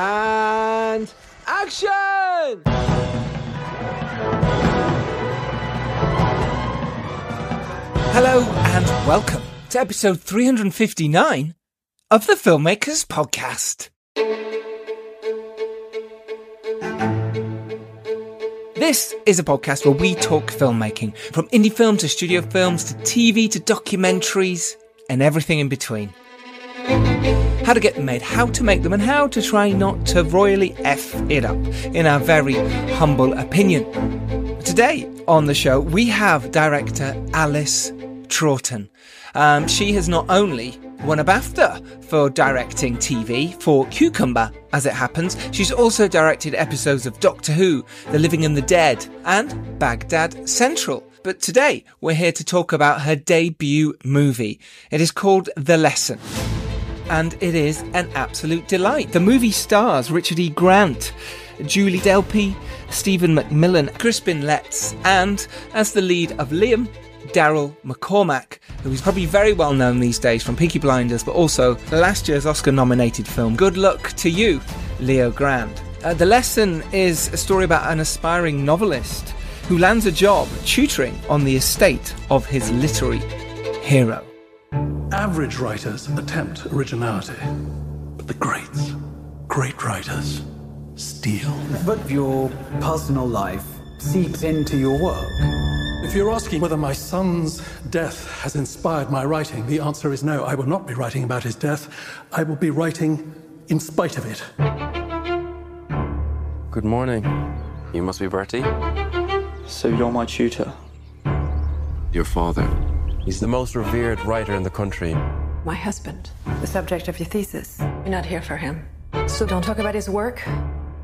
And action! Hello and welcome to episode 359 of the Filmmakers Podcast. This is a podcast where we talk filmmaking, from indie film to studio films to TV to documentaries and everything in between how to get them made, how to make them, and how to try not to royally F it up, in our very humble opinion. Today on the show, we have director Alice Troughton. Um, she has not only won a BAFTA for directing TV for Cucumber, as it happens, she's also directed episodes of Doctor Who, The Living and the Dead, and Baghdad Central. But today, we're here to talk about her debut movie. It is called The Lesson and it is an absolute delight. The movie stars Richard E. Grant, Julie Delpy, Stephen McMillan, Crispin Letts, and as the lead of Liam, Daryl McCormack, who is probably very well known these days from Peaky Blinders, but also last year's Oscar nominated film. Good luck to you, Leo Grande. Uh, the lesson is a story about an aspiring novelist who lands a job tutoring on the estate of his literary hero. Average writers attempt originality, but the greats, great writers, steal. But your personal life seeps into your work. If you're asking whether my son's death has inspired my writing, the answer is no. I will not be writing about his death. I will be writing in spite of it. Good morning. You must be Bertie. So you're my tutor? Your father. He's the most revered writer in the country. My husband, the subject of your thesis. You're not here for him. So don't talk about his work.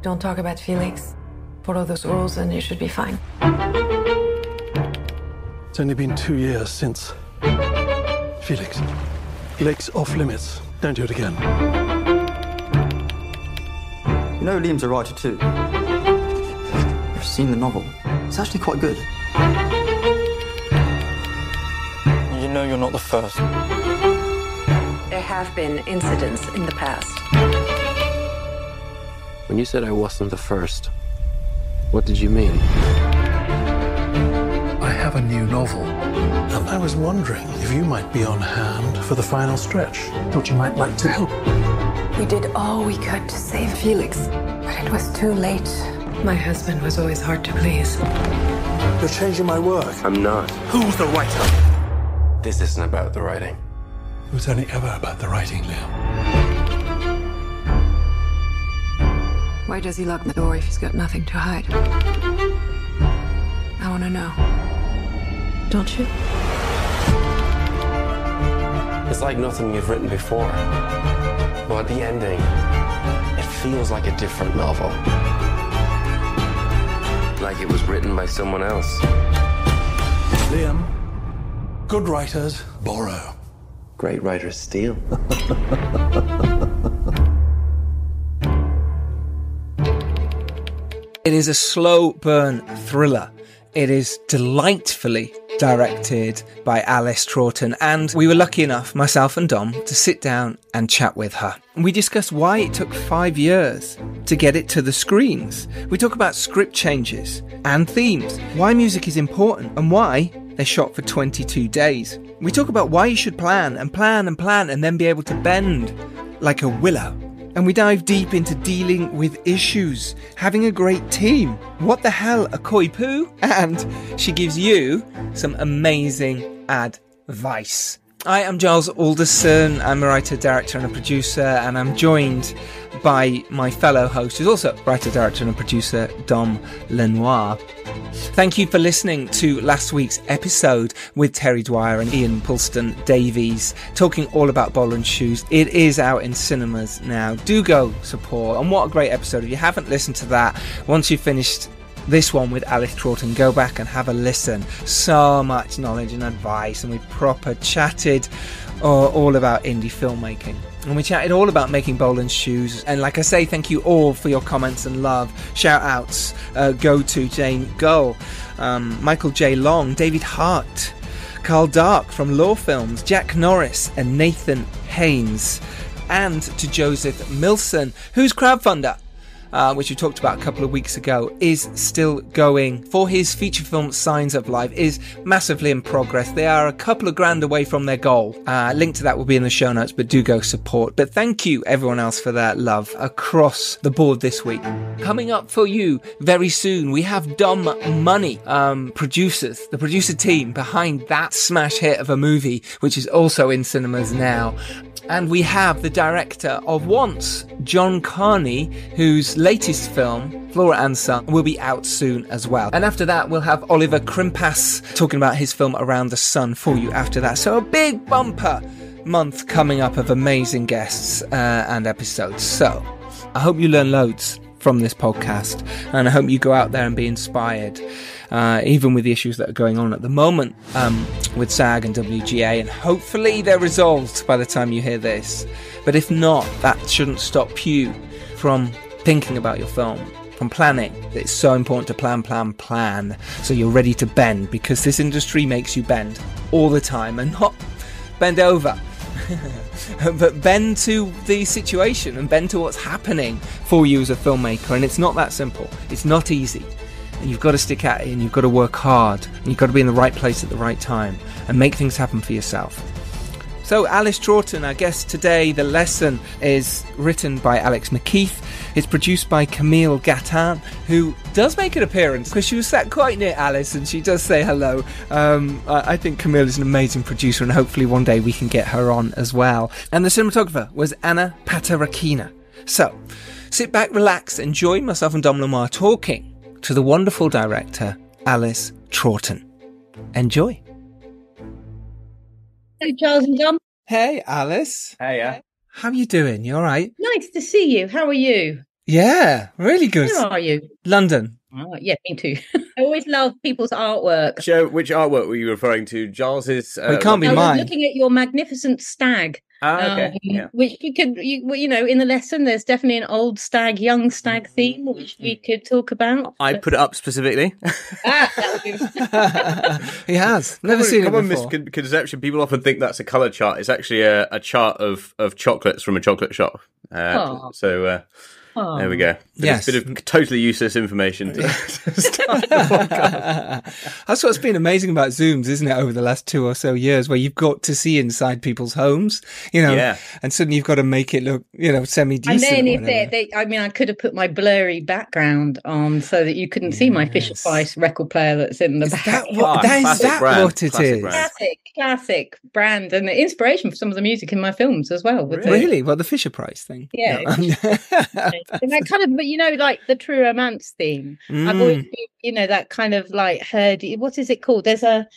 Don't talk about Felix. Follow those rules and you should be fine. It's only been two years since. Felix, Lake's off limits. Don't do it again. You know Liam's a writer too. I've seen the novel. It's actually quite good. Not the first. There have been incidents in the past. When you said I wasn't the first, what did you mean? I have a new novel, and I was wondering if you might be on hand for the final stretch. Thought you might like to help. We did all we could to save Felix, but it was too late. My husband was always hard to please. You're changing my work. I'm not. Who's the writer? This isn't about the writing. It was only ever about the writing, Liam. Why does he lock the door if he's got nothing to hide? I want to know. Don't you? It's like nothing you've written before. But the ending, it feels like a different novel. Like it was written by someone else. Liam, Good writers borrow. Great writers steal. it is a slow burn thriller. It is delightfully directed by Alice Troughton, and we were lucky enough, myself and Dom, to sit down and chat with her. We discussed why it took five years to get it to the screens. We talk about script changes and themes, why music is important, and why they shot for 22 days. We talk about why you should plan and plan and plan and then be able to bend like a willow. And we dive deep into dealing with issues, having a great team. What the hell, a Koi Pou? And she gives you some amazing advice. I am Giles Alderson. I'm a writer, director, and a producer, and I'm joined by my fellow host, who's also writer, director, and a producer, Dom Lenoir. Thank you for listening to last week's episode with Terry Dwyer and Ian Puleston Davies talking all about Bolan's Shoes. It is out in cinemas now. Do go support. And what a great episode. If you haven't listened to that, once you've finished this one with Alice Troughton, go back and have a listen. So much knowledge and advice, and we proper chatted uh, all about indie filmmaking. And we chatted all about making Bolan's Shoes. And like I say, thank you all for your comments and love. Shout outs uh, go to Jane Gull, um, Michael J. Long, David Hart, Carl Dark from Law Films, Jack Norris, and Nathan Haynes. And to Joseph Millson, who's crowdfunder uh, which we talked about a couple of weeks ago, is still going for his feature film Signs of Life, is massively in progress. They are a couple of grand away from their goal. Uh, link to that will be in the show notes, but do go support. But thank you everyone else for that love across the board this week. Coming up for you very soon, we have Dumb Money, um, producers, the producer team behind that smash hit of a movie, which is also in cinemas now. And we have the director of Once, John Carney, whose latest film, Flora and Son, will be out soon as well. And after that, we'll have Oliver Krimpas talking about his film Around the Sun for you after that. So a big bumper month coming up of amazing guests uh, and episodes. So I hope you learn loads from this podcast, and I hope you go out there and be inspired uh, even with the issues that are going on at the moment um, with SAG and WGA, and hopefully they're resolved by the time you hear this. But if not, that shouldn't stop you from thinking about your film, from planning. It's so important to plan, plan, plan, so you're ready to bend because this industry makes you bend all the time and not bend over. but bend to the situation and bend to what's happening for you as a filmmaker. And it's not that simple. It's not easy and you've got to stick at it and you've got to work hard and you've got to be in the right place at the right time and make things happen for yourself. So, Alice Troughton, our guest today, the lesson is written by Alex Mackeith. It's produced by Camille Gatin, who does make an appearance because she was sat quite near Alice and she does say hello. Um, I think Camille is an amazing producer and hopefully one day we can get her on as well. And the cinematographer was Anna Patarakina. So, sit back, relax, enjoy myself and Dom Lenoir talking to the wonderful director, Alice Troughton. Enjoy. Hey, Giles and Dom. Hey, Alice. Hey, yeah. How are you doing? You all right? Nice to see you. How are you? Yeah, really good. Where are you? London. Oh, yeah, me too. I always love people's artwork. Joe, which artwork were you referring to? Giles's. Uh, it can't be I mine. was looking at your magnificent stag. Ah, okay. um, yeah. Which we could, you, you know, in the lesson, there's definitely an old stag, young stag theme, which we could talk about. I But- put it up specifically. ah, be- he has. Never common, seen it common before. misconception. People often think that's a color chart. It's actually a, a chart of, of chocolates from a chocolate shop. Uh, Aw. so uh, Oh. there we go. Bit, Yes. of, bit of totally useless information. To, to start the podcast. That's what's been amazing about Zooms, isn't it, over the last two or so years, where you've got to see inside people's homes, you know, Yeah. and suddenly you've got to make it look, you know, semi And decent. then if they, they, I mean, I could have put my blurry background on so that you couldn't see my Fisher Price record player that's in the is back. that what, Ah, that is that brand, what it classic is? brand. Classic, classic brand, and the inspiration for some of the music in my films as well. with the- Really? Well, the Fisher Price thing. Yeah. No. And that kind of, but you know, like the true romance theme. I've always, Mm. been, you know, that kind of like heard. What is it called? There's a.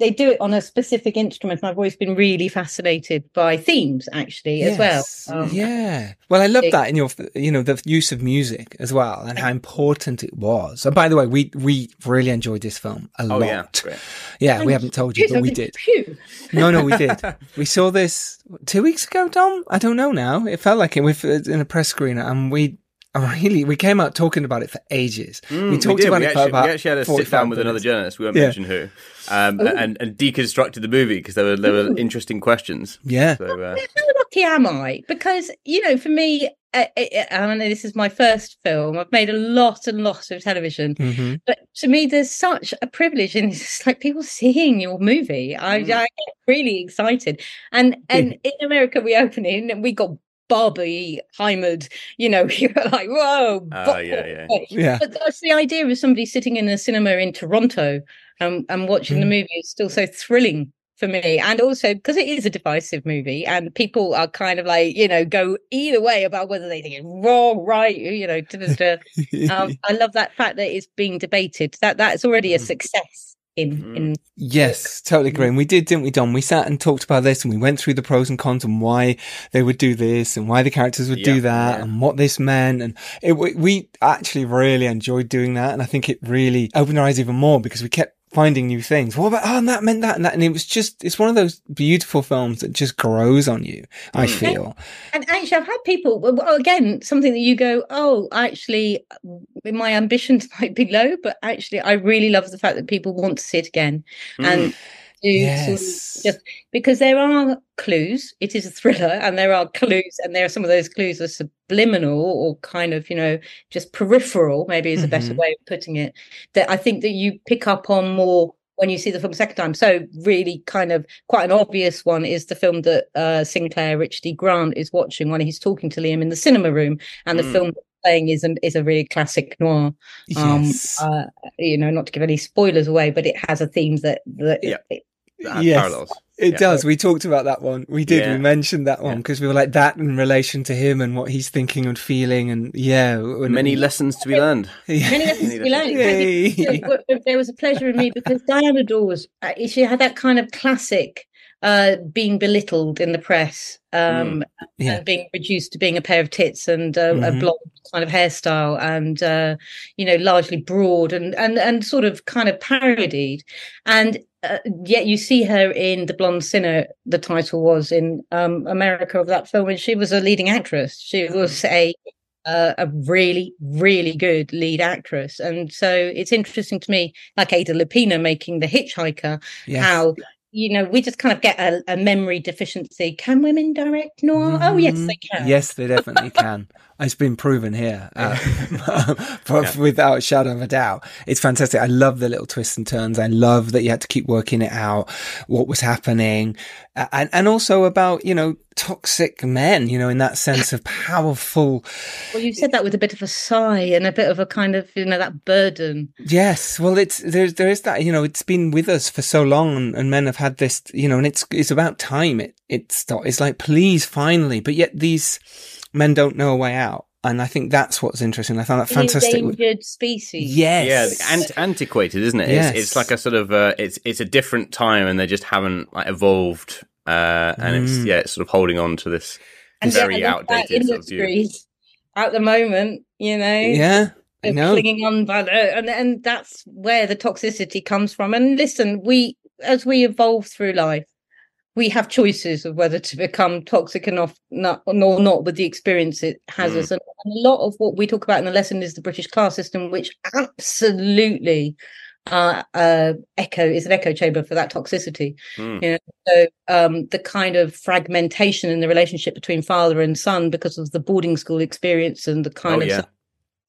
They do it on a specific instrument, and I've always been really fascinated by themes, actually, as well. Yes. Um, yeah. Well, I love it- that in your, you know, the use of music as well and how important it was. And by the way, we, we really enjoyed this film a Oh, lot. yeah. Great. Yeah, we haven't told you, but we did. phew. No, no, we did. we saw this two weeks ago, Dom. I don't know now. It felt like it. We in a press screener, and we really we came out talking about it for ages. Mm, we talked did. about we it actually, for about we actually had a sit down with another journalist. We won't Yeah. mention who, um, and and deconstructed the movie because there were there were interesting questions. Yeah. So uh, How lucky am I? Because you know, for me, uh, uh, uh, I know this is my first film. I've made a lot and lot of television, hmm but to me, there's such a privilege in it's like people seeing your movie. I, I get really excited, and and in America, we open it and we got Barbie Heimed. You know, you're like, whoa, Bo- yeah, yeah. Yeah. But that's the idea of somebody sitting in a cinema in Toronto and, and watching the Mm. movie is still so thrilling for me and also because it is a divisive movie and people are kind of like you know go either way about whether they think it's wrong right you know um, i love that fact that it's being debated that that's already a Mm. success in mm. in Yes, totally agree. Mm. And we did, didn't we, Dom? We sat and talked about this and we went through the pros and cons and why they would do this and why the characters would Yeah, do that yeah. and what this meant. And it, we, we actually really enjoyed doing that. And I think it really opened our eyes even more because we kept finding new things. What about, oh, and that meant that and that. And it was just, it's one of those beautiful films that just grows on you, I Mm. feel. And actually, I've had people, well, well, again, something that you go, oh, actually, my ambitions might be low, but actually, I really love the fact that people want to see it again. And to Yes. just because there are clues, it is a thriller, and there are clues, and there are some of those clues are subliminal or kind of, you know, just peripheral, maybe is a better Mhm. way of putting it, that I think that you pick up on more when you see the film a second time. So really kind of quite an obvious one is the film that uh, Sinclair Richard E. Grant is watching when he's talking to Liam in the cinema room. And the Mm. film playing is an, is a really classic noir. Um, Yes. uh, you know, not to give any spoilers away, but it has a theme that, that Yeah. it- Yes. Parallels. It Yeah. does. We talked about that one. We did. Yeah. We mentioned that one Yeah. because we were like that in relation to him and what he's thinking and feeling. And yeah. and- Many lessons to be learned. Yeah. many lessons to be learned. Yay. There was a pleasure in me because Diana Dors, uh, she had that kind of classic uh, being belittled in the press, um, Yeah. and being reduced to being a pair of tits and uh, a Mhm. blonde kind of hairstyle, and uh, you know, largely broad and and and sort of kind of parodied, and. Uh, yet you see her in the blonde sinner the title was in um america of that film and she was a leading actress she was a uh, a really, really good lead actress. And so it's interesting to me, like Ada Lupino making The Hitchhiker, Yes. how, you know, we just kind of get a, a memory deficiency. Can women direct noir? Oh, yes, they Mhm. can. Yes, they definitely can. It's been proven here, uh, for- without a shadow of a doubt. It's fantastic. I love the little twists and turns. I love that you had to keep working it out, what was happening, uh, and and also about you know toxic men. You know, in that sense of powerful. Well, you said that with a bit of a sigh and a bit of a kind of, you know, that burden. Yes, well, it's there's there is that you know it's been with us for so long, and, and men have had this you know, and it's it's about time it it stop. It's like please finally, but yet these men don't know a way out, and I think that's what's interesting. I found that The fantastic. endangered species. Yes, Yeah, the ant- antiquated, isn't it? Yes. It's, it's like a sort of uh, it's it's a different time, and they just haven't like evolved, uh, and it's Mm. yeah, it's sort of holding on to this And very yet, I think that outdated sort of view. at the moment, you know, yeah, I know. clinging on by the, and and that's where the toxicity comes from. And listen, we as we evolve through life, we have choices of whether to become toxic enough not or not with the experience it has Mm. us. And a lot of what we talk about in the lesson is the British class system, which absolutely uh, uh, echo is an echo chamber for that toxicity. Mm. You know, so um, the kind of fragmentation in the relationship between father and son because of the boarding school experience and the kind Oh, of yeah.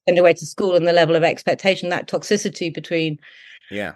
send away to school and the level of expectation, that toxicity between Yeah,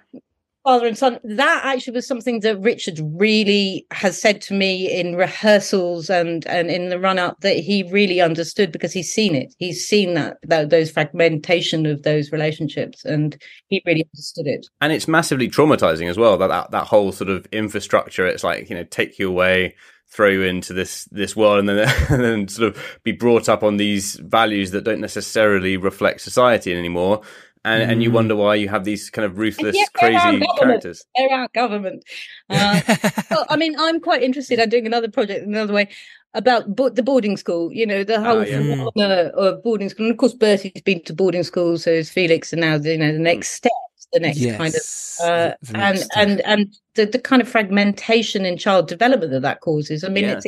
father and son. That actually was something that Richard really has said to me in rehearsals and and in the run up that he really understood because he's seen it. He's seen that, that those fragmentation of those relationships, and he really understood it. and it's massively traumatizing as well. That that that whole sort of infrastructure. It's like you know, take you away, throw you into this this world, and then and then sort of be brought up on these values that don't necessarily reflect society anymore. And, and you Mm. wonder why you have these kind of ruthless, yet they're our crazy characters. They're our government. Uh, well, I mean, I'm quite interested. I'm doing another project in another way about bo- the boarding school. You know, the whole Ah, yeah. Mm. of boarding school. And of course, Bertie's been to boarding school, so is Felix, and now the, you know the next step, the next kind of uh, the and next step. and and the, the kind of fragmentation in child development that that causes. I mean, Yeah. it's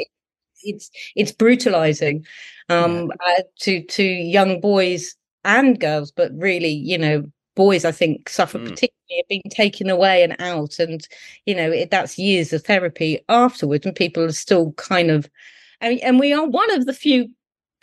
it's it's brutalizing um, uh, to to young boys and girls, but really, you know, boys I think suffer Mm. particularly of being taken away and out, and you know it, that's years of therapy afterwards, and people are still kind of. I mean, and we are one of the few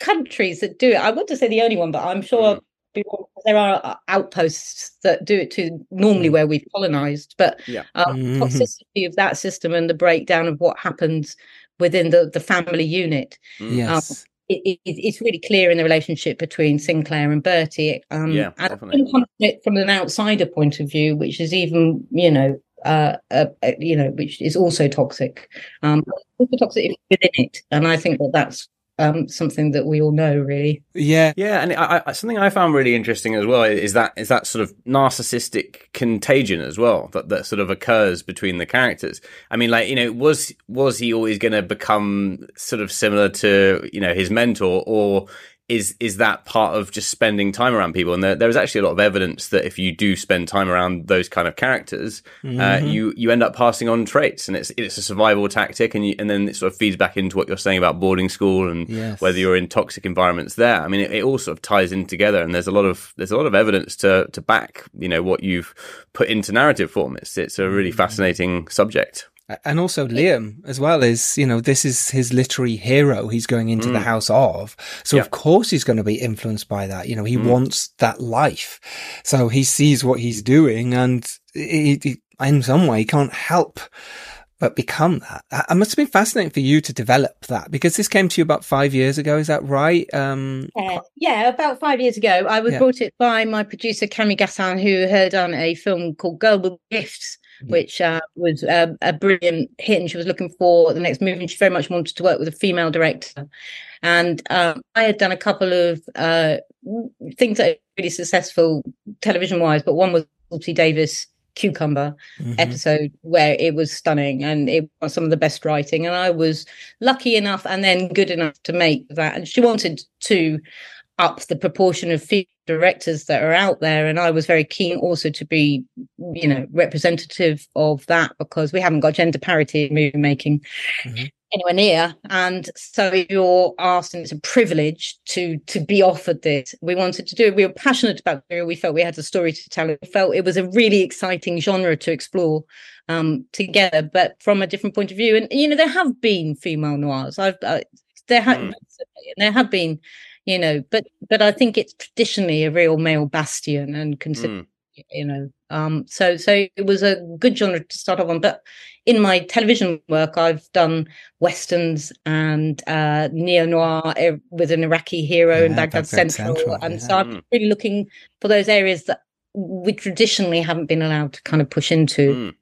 countries that do it. I want to say the only one, but I'm sure Mm. be there are uh, outposts that do it too normally where we've colonized but Yeah. uh, toxicity of that system and the breakdown of what happens within the, the family unit Mm. yes, it, it, it's really clear in the relationship between Sinclair and Bertie. Um, Yeah, definitely. From an outsider point of view, which is even, you know, uh, uh, uh, you know, which is also toxic. Um, also toxic within it, and I think that that's um, something that we all know, really. Yeah, yeah, and I, I, something I found really interesting as well is that is that sort of narcissistic contagion as well that that sort of occurs between the characters. I mean, like you know, was was he always going to become sort of similar to you know his mentor, or is is that part of just spending time around people? And there, there is actually a lot of evidence that if you do spend time around those kind of characters, uh, mm-hmm. uh, you you end up passing on traits, and it's it's a survival tactic, and you, and then it sort of feeds back into what you're saying about boarding school and yes. whether you're in toxic environments there. I mean, it, it, all sort of ties in together, and there's a lot of there's a lot of evidence to to back you know what you've put into narrative form. It's it's a really mm-hmm. fascinating subject and also Liam as well is, you know, this is his literary hero he's going into mm. the house of. So yeah. of course he's going to be influenced by that. You know, he mm. wants that life. So he sees what he's doing and he, he, in some way he can't help but become that. It must have been fascinating for you to develop that because this came to you about five years ago. Is that right? Um, uh, yeah, about five years ago. I was yeah. brought it by my producer, Camille Gatin, who had done a film called Girl with Gifts, which uh, was um, a brilliant hit. And she was looking for the next movie. And she very much wanted to work with a female director. And um, I had done a couple of uh, things that are really successful television wise, but one was Lucy Davis cucumber mm-hmm. episode where it was stunning and it was some of the best writing and i was lucky enough and then good enough to make that and she wanted to up the proportion of female directors that are out there and i was very keen also to be you know representative of that because we haven't got gender parity in movie making mm-hmm. anywhere near. And so you're asked and it's a privilege to to be offered this. We wanted to do it. We were passionate about it we felt we had a story to tell. We felt it was a really exciting genre to explore um together but from a different point of view. And you know there have been female noirs. I've uh, there have mm. there have been you know but but i think it's traditionally a real male bastion and consider mm. you know um so so it was a good genre to start off on but in my television work i've done westerns and uh neo noir eh, with an iraqi hero yeah, in baghdad central, central, and yeah. so i'm mm. really looking for those areas that we traditionally haven't been allowed to kind of push into mm.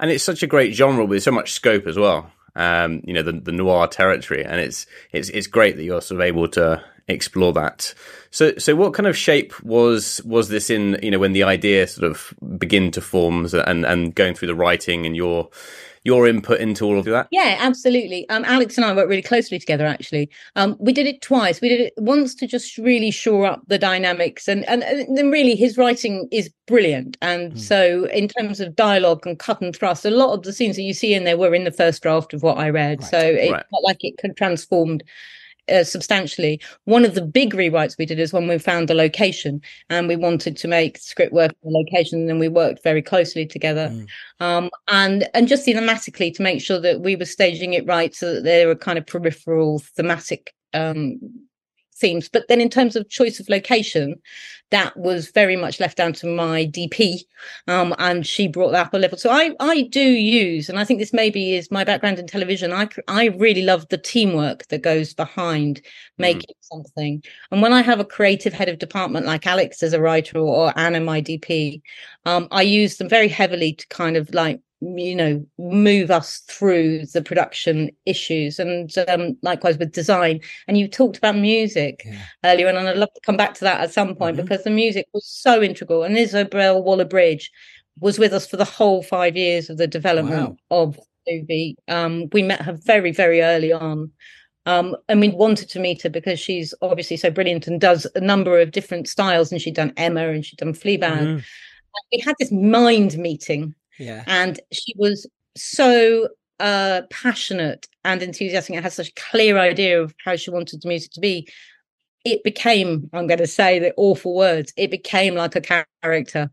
and it's such a great genre with so much scope as well um, you know the, the noir territory, and it's it's it's great that you're sort of able to explore that. So, so what kind of shape was was this in? You know, when the idea sort of begin to form and and going through the writing and your your input into all of that? Yeah, absolutely. Um, Alex and I worked really closely together. Actually, um, we did it twice. We did it once to just really shore up the dynamics, and and, and then really his writing is brilliant. And mm. so, in terms of dialogue and cut and thrust, a lot of the scenes that you see in there were in the first draft of what I read. Right. So it right. felt like it could transformed uh, substantially. One of the big rewrites we did is when we found the location and we wanted to make script work for the location, and we worked very closely together. Mm. Um, and and just thematically to make sure that we were staging it right so that there were kind of peripheral thematic um, themes. But then in terms of choice of location, that was very much left down to my DP, um, and she brought that up a level. So I I do use, and I think this maybe is my background in television. I I really love the teamwork that goes behind mm-hmm. making mm. something. And when I have a creative head of department like Alex as a writer or Anna my DP, um, I use them very heavily to kind of like you know move us through the production issues and um, likewise with design and you talked about music yeah. earlier and i'd love to come back to that at some point mm-hmm. because the music was so integral and isobel waller-bridge was with us for the whole five years of the development wow. of the movie um, we met her very very early on um, and we wanted to meet her because she's obviously so brilliant and does a number of different styles and she'd done emma and she'd done fleabag mm-hmm. we had this mind meeting yeah. And she was so uh, passionate and enthusiastic and had such a clear idea of how she wanted the music to be. It became, I'm going to say the awful words, it became like a character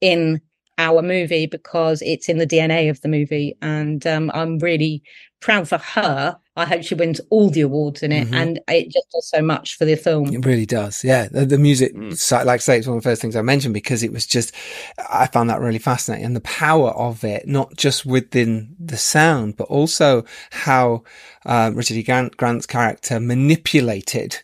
in our movie because it's in the DNA of the movie. And um, I'm really proud for her. I hope she wins all the awards in it, mm-hmm. and it just does so much for the film. It really does. Yeah, the, the music, mm. like I say, it's one of the first things I mentioned because it was just, I found that really fascinating, and the power of it, not just within the sound, but also how uh, Richard E. Grant, Grant's character manipulated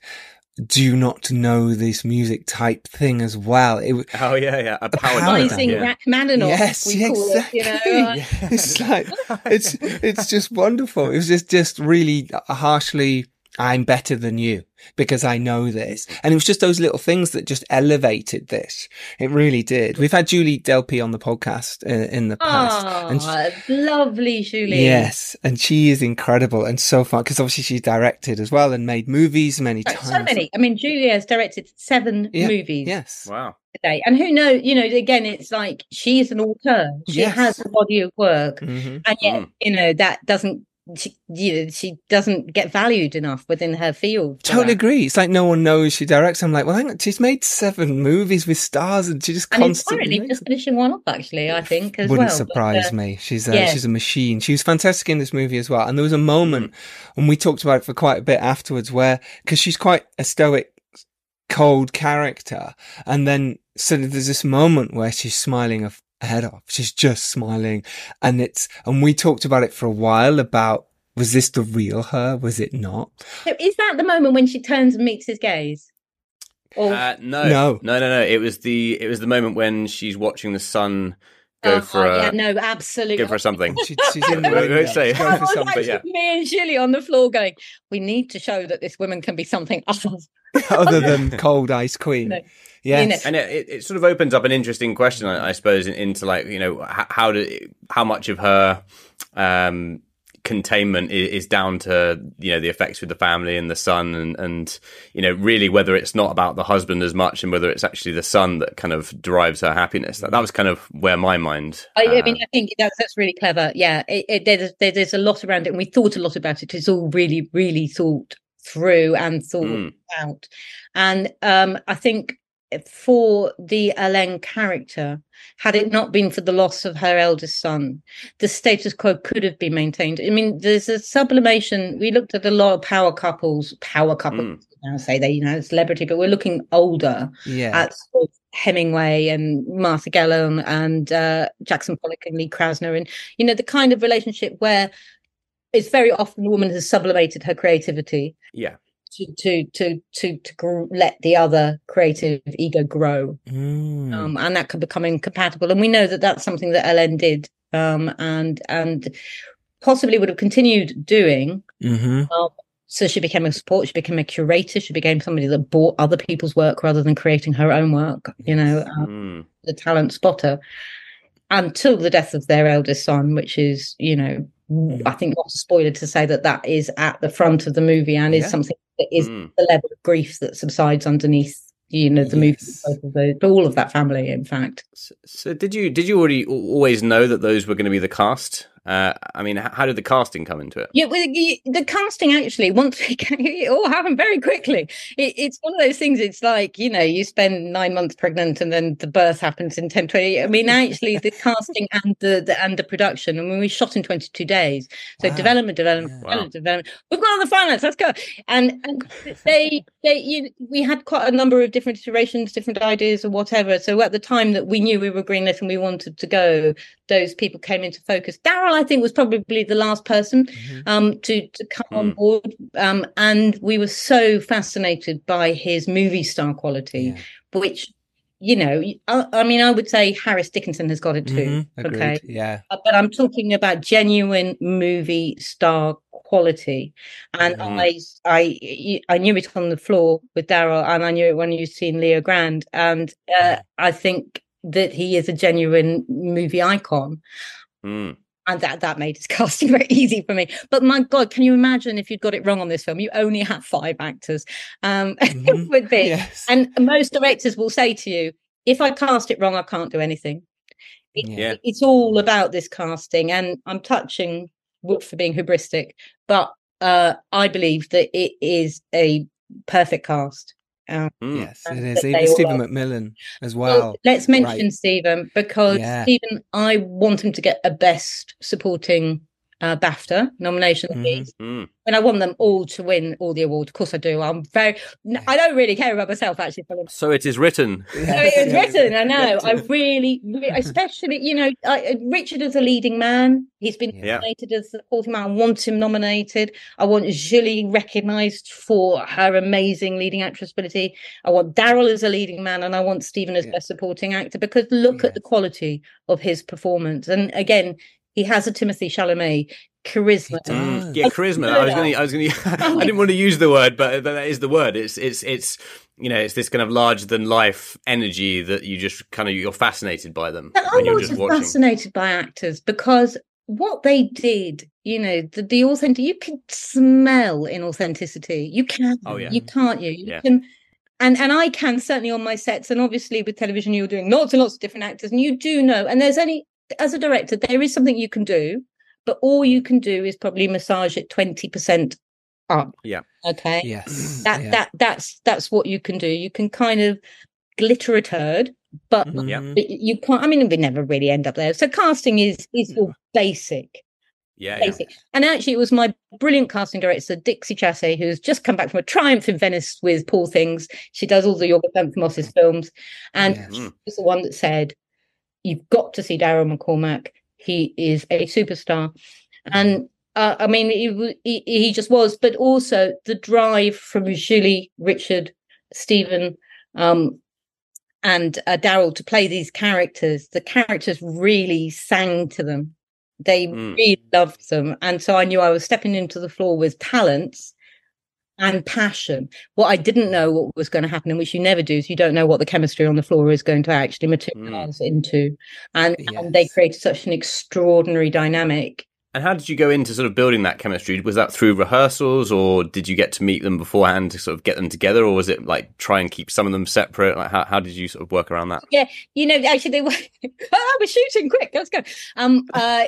do not know this music type thing as well. It, was- Oh yeah, yeah. A power power dynamic, Rising yeah. Rachmaninoff, yes, we call exactly. it, you know. uh, it's like it's it's just wonderful. It was just just really harshly. I'm better than you because I know this, and it was just those little things that just elevated this. It really did. We've had Julie Delpy on the podcast uh, in the past, and she- lovely, Julie. Yes, and she is incredible and so fun because obviously she's directed as well and made movies many So- times. So many. I mean, Julie has directed seven Yeah, movies Yes. Wow. today. And who knows, you know, again, it's like she's an author. She Yes. has a body of work. hmm And yet, Mm. you know, that doesn't, she, you know, she doesn't get valued enough within her field. Totally that. agree. It's like no one knows she directs. I'm like, well, hang on, she's made seven movies with stars, and she just And constantly apparently just finishing one up, actually, I think, as Wouldn't well. But, surprise uh, me. She's a, yeah. she's a machine. She was fantastic in this movie as well. And there was a moment, and we talked about it for quite a bit afterwards, where because she's quite a stoic, cold character, and then of there's this moment where she's smiling her head off. She's just smiling, and it's and we talked about it for a while about was this the real her? Was it not? So is that the moment when she turns and meets his gaze? Or Uh, no, No. no, no, no. It was the it was the moment when she's watching the sun go Oh, for a yeah, no, absolutely. go for something. She, she's in the I won't window. say. She's going for something. yeah. me and Julie on the floor going, we need to show that this woman can be something other. other than cold ice queen. No. Yes. and it, it, it sort of opens up an interesting question, I, I suppose, into like you know how, how do how much of her um, containment is, is down to you know the effects with the family and the son, and and you know really whether it's not about the husband as much, and whether it's actually the son that kind of derives her happiness. That, that was kind of where my mind. I, I uh, mean, I think that's that's really clever. Yeah, it, it, there's there's a lot around it, and we thought a lot about it. It's all really, really thought through and thought Mm. out. And um, I think for the Ellen character, had it not been for the loss of her eldest son, the status quo could have been maintained. I mean, there's a sublimation. We looked at a lot of power couples, power couples. Now say they, you know, celebrity, but we're looking older yeah. at sort of Hemingway and Martha Gellhorn and uh, Jackson Pollock and Lee Krasner, and you know the kind of relationship where it's very often the woman has sublimated her creativity yeah, to to to to to gr- let the other creative ego grow, Mm. um, and that could become incompatible. And we know that that's something that Ellen did, um, and and possibly would have continued doing. hmm Um, so she became a support. She became a curator. She became somebody that bought other people's work rather than creating her own work. You know, um, Mm. the talent spotter until the death of their eldest son, which is, you know. I think not a spoiler to say that that is at the front of the movie and is Yeah. something that is Mm. the level of grief that subsides underneath, you know, the movie, Yes. both of those, all of that family, in fact. So, so did you did you already always know that those were going to be the cast? Uh, I mean, how did the casting come into it? Yeah, well, the, the casting actually, once we it, it all happened very quickly. It, it's one of those things. It's like you know, you spend nine months pregnant, and then the birth happens in 10, 20. I mean, actually, the casting and the, the and the production. I mean, we shot in twenty two days. So Wow. development, development, Yeah. development, development. We've got all the finance. Let's go. And and they they you, we had quite a number of different iterations, different ideas, or whatever. So at the time that we knew we were greenlit and we wanted to go, those people came into focus. Daryl, I think, was probably the last person Mhm. um, to to come on Mm. board, um, and we were so fascinated by his movie star quality, Yeah. which you know, I, I mean, I would say Harris Dickinson has got it too. Mhm. Okay, Yeah. Uh, but I'm talking about genuine movie star quality, and Mhm. I, I, I knew it on the floor with Daryl, and I knew it when you seen Leo Grande, and uh, I think that he is a genuine movie icon Mm. and that that made his casting very easy for me. But my God, can you imagine if you'd got it wrong on this film? You only have five actors. Um, Mhm. it would be, Yes. and most directors will say to you, "If I cast it wrong, I can't do anything." It- Yeah. It's all about this casting, and I'm touching wood for being hubristic, but uh, I believe that it is a perfect cast. Um, Mm. Yes, and it that is. they Even Stephen are. McMillan as well, well. let's mention right. Stephen because Yeah. Stephen, I want him to get a best supporting uh, BAFTA nomination. Mm. And I want them all to win all the awards. Of course, I do. I'm very. I don't really care about myself actually. So it is written. So it is written. I know. I really, really especially, you know, I, Richard is a leading man. He's been Yeah. nominated as the fourth man. I want him nominated. I want Julie recognised for her amazing leading actress ability. I want Daryl as a leading man, and I want Stephen as best supporting actor because look at the quality of his performance. And again, he has a Timothée Chalamet charisma. Mm, yeah, charisma. I was going. to I was going. to I didn't want to use the word, but but that is the word. It's it's it's you know it's this kind of larger than life energy that you just kind of you're fascinated by them And I'm you're just watching. fascinated by actors because what they did, you know, the, the authentic, you can smell in authenticity. You can, Oh, yeah. you can't, you, you Yeah. can, and and I can certainly on my sets, and obviously with television, you're doing lots and lots of different actors, and you do know, and there's only as a director, there is something you can do, but all you can do is probably massage it twenty percent up. Yeah. Okay. Yes. That yeah. that that's that's what you can do. You can kind of glitter a turd, but Mm-hmm. Yeah. but you can't. I mean, we never really end up there. So casting is is all basic, Yeah, yeah. And actually, it was my brilliant casting director, Dixie Chassay, who's just come back from a triumph in Venice with Poor Things. She does all the Yorgos Lanthimos' films, and Yes. she was the one that said, "You've got to see Daryl McCormack. He is a superstar." And uh, I mean, he, he he just was, but also the drive from Julie, Richard, Stephen, um, and uh, Daryl to play these characters. The characters really sang to them. They Mm. really loved them, and so I knew I was stepping into the floor with talents and passion. What I didn't know what was going to happen, and which you never do, is you don't know what the chemistry on the floor is going to actually hmm. materialize into, and, and they Yes. created such an extraordinary dynamic. And how did you go into sort of building that chemistry? Was that through rehearsals, or did you get to meet them beforehand to sort of get them together, or was it like try and keep some of them separate? Like how how did you sort of work around that? Yeah, you know, actually, they were. I was shooting quick. Let's go. Um, uh,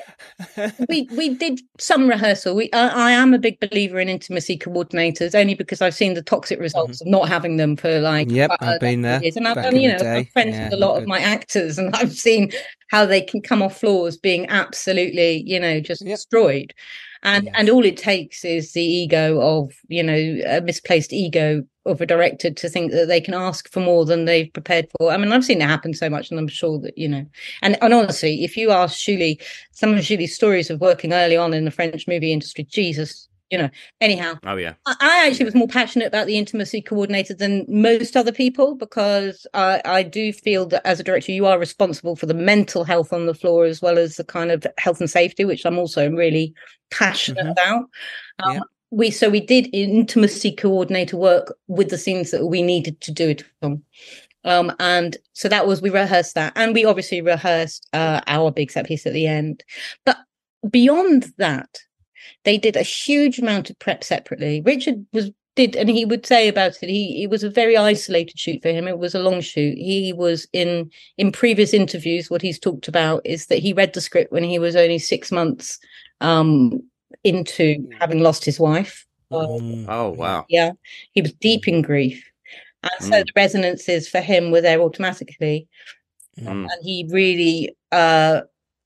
we we did some rehearsal. We I I am a big believer in intimacy coordinators, only because I've seen the toxic results of not having them for like. Mm-hmm. Yep, uh, I've been there years. and I've done, you know, I'm day. friends Yeah, with a lot of my actors, and I've seen how they can come off floors being absolutely, you know, just destroyed. And and all it takes is the ego of, you know, a misplaced ego of a director to think that they can ask for more than they've prepared for. I mean, I've seen it happen so much, and I'm sure that you know. And and honestly, if you ask Julie, some of Julie's stories of working early on in the French movie industry, Jesus, you know. Anyhow, Oh yeah, I- I actually was more passionate about the intimacy coordinator than most other people because I, I do feel that as a director, you are responsible for the mental health on the floor as well as the kind of health and safety, which I'm also really passionate about. Um, We so we did intimacy coordinator work with the scenes that we needed to do it on. Um, and so that was we rehearsed that, and we obviously rehearsed uh, our big set piece at the end. But beyond that, they did a huge amount of prep separately. Richard was did, and he would say about it. He it was a very isolated shoot for him. It was a long shoot. He was in in previous interviews. What he's talked about is that he read the script when he was only six months um, into having lost his wife. Mm. oh wow, Yeah, he was deep in grief, and so Mm. the resonances for him were there automatically Mm. and he really uh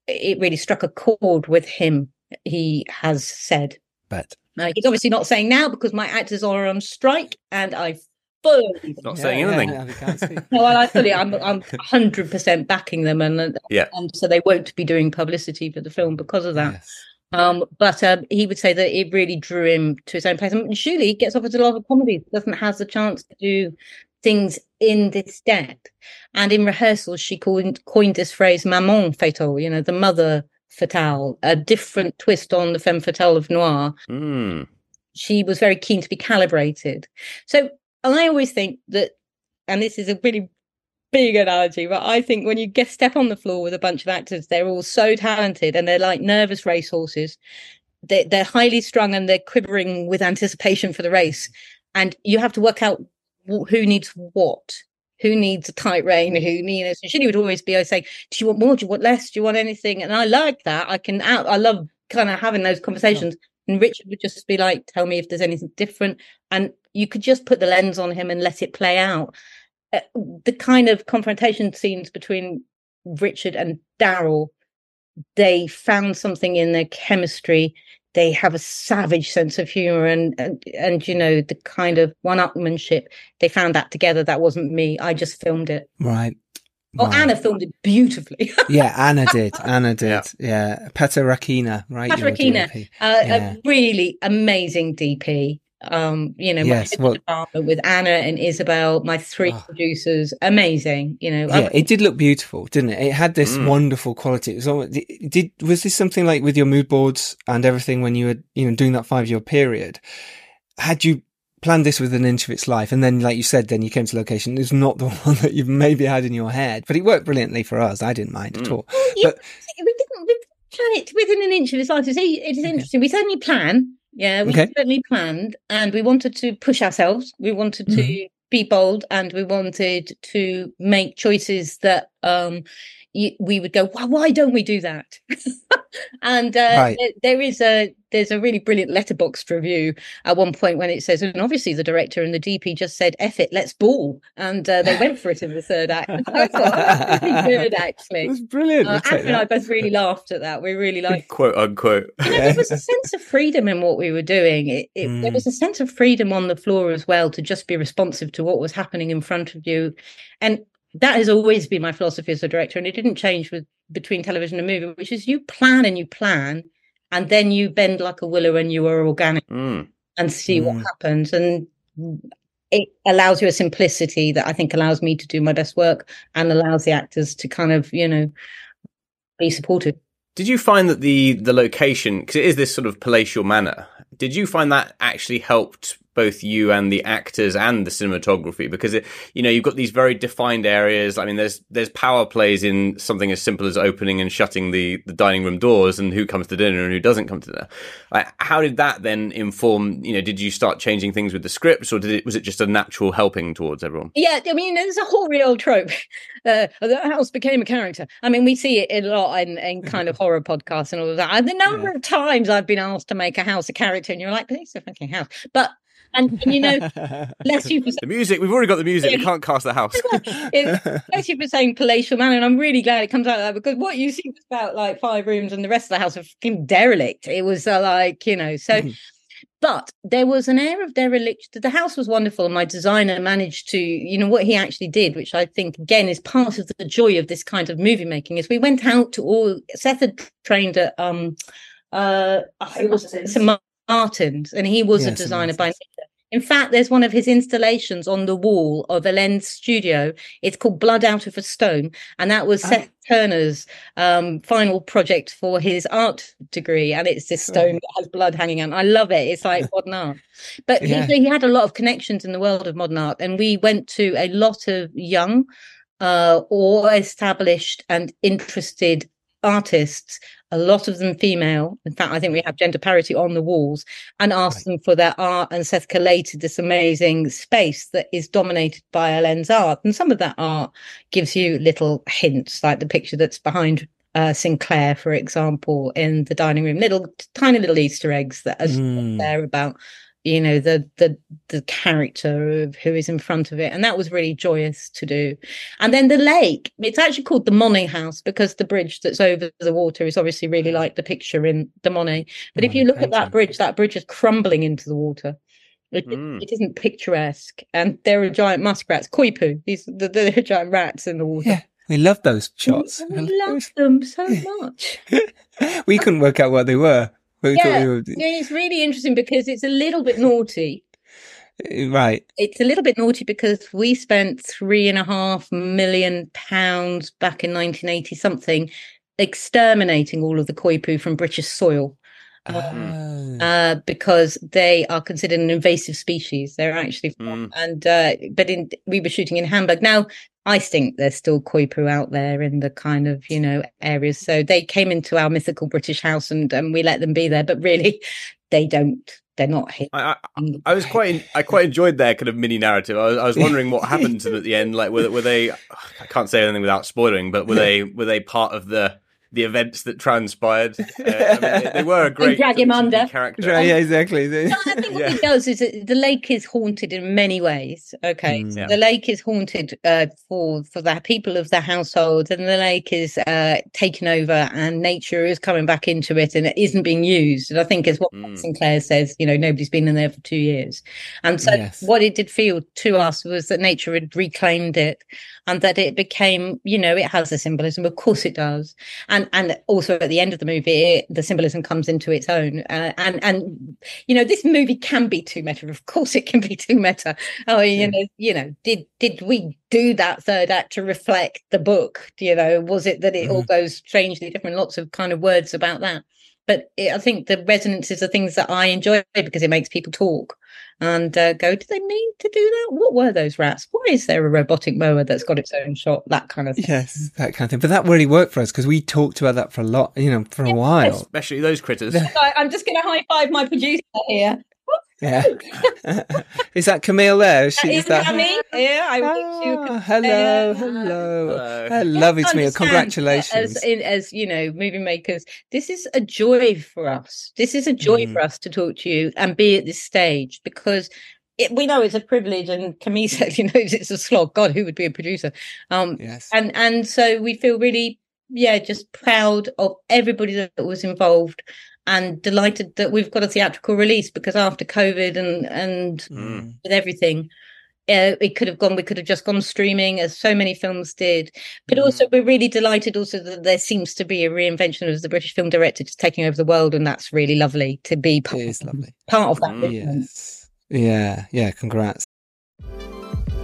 it really struck a chord with him he has said but uh, he's obviously not saying now because my actors are on strike and i fully not saying anything. no, well, I fully, I'm, I'm 100% backing them, and and- Yeah. and so they won't be doing publicity for the film because of that. Um, but um, he would say that it really drew him to his own place. And Julie gets offered a lot of comedy, doesn't have the chance to do things in this depth. And in rehearsals, she coined, coined this phrase "maman fatale," you know, the mother fatale, a different twist on the femme fatale of noir Mm. she was very keen to be calibrated. So I always think that, and this is a really big analogy, but I think when you get step on the floor with a bunch of actors, they're all so talented and they're like nervous racehorses. They, they're highly strung and they're quivering with anticipation for the race. And you have to work out who needs what. Who needs a tight rein? Who needs? And Julie would always be always saying, "Do you want more? Do you want less? Do you want anything?" And I like that. I can out. I love kind of having those conversations. And Richard would just be like, "Tell me if there's anything different," and you could just put the lens on him and let it play out. Uh, the kind of confrontation scenes between Richard and Daryl they found something in their chemistry they have a savage sense of humor and, and and you know the kind of one-upmanship they found that together that wasn't me i just filmed it right Oh, right. Anna filmed it beautifully. yeah, Anna did. Anna did. Yeah, yeah. Patarakina, right? Patarakina, uh, yeah. a really amazing DP um you know yes, well, with anna and Isobel my three oh. producers amazing you know yeah it did look beautiful didn't it it had this mm. wonderful quality it was almost, did was this something like with your mood boards and everything when you were you know doing that five year period had you planned this with an inch of its life and then like you said then you came to location it's not the one that you've maybe had in your head but it worked brilliantly for us i didn't mind mm. at all yeah, but we didn't we plan it within an inch of its life it's, it's interesting we certainly plan yeah, we okay. certainly planned and we wanted to push ourselves. We wanted to mm-hmm. be bold and we wanted to make choices that um, we would go, why, why don't we do that? and uh, right. there is a there's a really brilliant Letterboxd review at one point when it says, and obviously the director and the DP just said, "Eff it, let's ball," and uh, they went for it in the third act. I thought really good, actually. It was brilliant. Uh, and I both really laughed at that. We really liked quote unquote. You know, there was a sense of freedom in what we were doing. It, it, mm. There was a sense of freedom on the floor as well to just be responsive to what was happening in front of you, and that has always been my philosophy as a director, and it didn't change with between television and movie, which is you plan and you plan, and then you bend like a willow and you are organic mm. and see mm. what happens. And it allows you a simplicity that I think allows me to do my best work and allows the actors to kind of, you know, be supportive. Did you find that the the location, because it is this sort of palatial manor, did you find that actually helped both you and the actors and the cinematography because it, you know you've got these very defined areas. I mean, there's there's power plays in something as simple as opening and shutting the the dining room doors and who comes to dinner and who doesn't come to dinner. Like, how did that then inform? You know, did you start changing things with the scripts, or did it was it just a natural helping towards everyone? Yeah, I mean, there's a whole real trope. Uh, the house became a character. I mean, we see it a lot in, in kind of horror podcasts and all of that. And the number yeah. of times I've been asked to make a house a character, and you're like, it's a fucking house. But and, and you know, bless you for the music. We've already got the music. We can't cast the house. bless you for saying palatial manor, and I'm really glad it comes out of that because what you see was about like five rooms, and the rest of the house was fucking derelict. It was uh, like you know, so. Mm. But there was an air of derelict. The house was wonderful, and my designer managed to, you know, what he actually did, which I think again is part of the joy of this kind of movie making. Is we went out to all. Seth had trained at um, uh, it was St Martin's, and he was yes, a designer by nature. In fact, there's one of his installations on the wall of Alain's studio. It's called Blood Out of a Stone, and that was oh. Seth Turner's um, final project for his art degree. And it's this stone that has blood hanging out. I love it. It's like modern art. But yeah. he, he had a lot of connections in the world of modern art, and we went to a lot of young uh, or established and interested artists a lot of them female. In fact, I think we have gender parity on the walls and asked right. them for their art. And Seth collated this amazing space that is dominated by Alain's art. And some of that art gives you little hints, like the picture that's behind uh, Sinclair, for example, in the dining room, little tiny little Easter eggs that are mm. there about you know the the the character of who is in front of it. And that was really joyous to do. And then the lake it's actually called the monet house because the bridge that's over the water is obviously really like the picture in the monet but if you look at that bridge that bridge is crumbling into the water. It, mm. it isn't picturesque. And there are giant muskrats. Koi Pou these the, the giant rats in the water. Yeah we love those shots. We, we love them so much. we couldn't work out what they were yeah, were... it's really interesting because it's a little bit naughty. Uh, right. It's a little bit naughty because we spent three and a half million pounds back in 1980 something exterminating all of the Koi Pou from British soil. Um, uh, because they are considered an invasive species. They're actually, mm. and uh, but in we were shooting in Hamburg. Now I think there's still Koi Pou out there in the kind of you know areas. So they came into our mythical British house, and and we let them be there. But really, they don't. They're not here. I, I, I was quite I quite enjoyed their kind of mini narrative. I was, I was wondering what happened to them at the end. Like were were they? I can't say anything without spoiling, but were they were they part of the the events that transpired. Uh, I mean, they were a great drag him under. character. Right, yeah, exactly. No, I think what Yeah. it does is that the lake is haunted in many ways. Okay, Mm. Yeah. the lake is haunted uh, for for the people of the household, and the lake is uh, taken over, and nature is coming back into it, and it isn't being used. And I think is what Mm. Sinclair says. You know, nobody's been in there for two years, and so Yes. what it did feel to us was that nature had reclaimed it, and that it became, you know, it has a symbolism. Of course, it does, and and also at the end of the movie, the symbolism comes into its own, uh, and and you know this movie can be too meta. Of course it can be too meta. Oh you know you know did did we do that third act to reflect the book? You know was it that it all goes strangely different? Lots of kind of words about that but it, i think the resonances are things that i enjoy because it makes people talk and uh, go do they mean to do that? What were those rats? Why is there a robotic mower that's got its own shot that kind of thing. Yes, that kind of thing. But that really worked for us because we talked about that for a lot, you know, for a while. Especially those critters. I'm just going to high five my producer here Yeah. is that Camille there? She, That is is that Camille. Yeah, I wish you could Ah, hello, hello, Hello. hello, it's me. understand Congratulations. As, in, as you know, movie makers, this is a joy for us. This is a joy Mm. for us to talk to you and be at this stage because it, we know it's a privilege. And Camille said, you know, it's a slog. God, who would be a producer? Um, yes. and and so we feel really, yeah, just proud of everybody that was involved. And delighted that we've got a theatrical release because after COVID and and Mm. with everything. Uh, it could have gone. We could have just gone streaming, as so many films did. But also, we're really delighted also that there seems to be a reinvention of the British film director just taking over the world, and that's really lovely to be part, It is lovely. part of that. Mm. Yes. Yeah. Yeah. Congrats.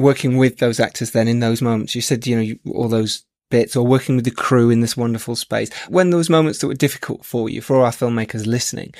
working with those actors, then in those moments, you said you know you, all those bits, or working with the crew in this wonderful space. When those moments that were difficult for you, for our filmmakers listening,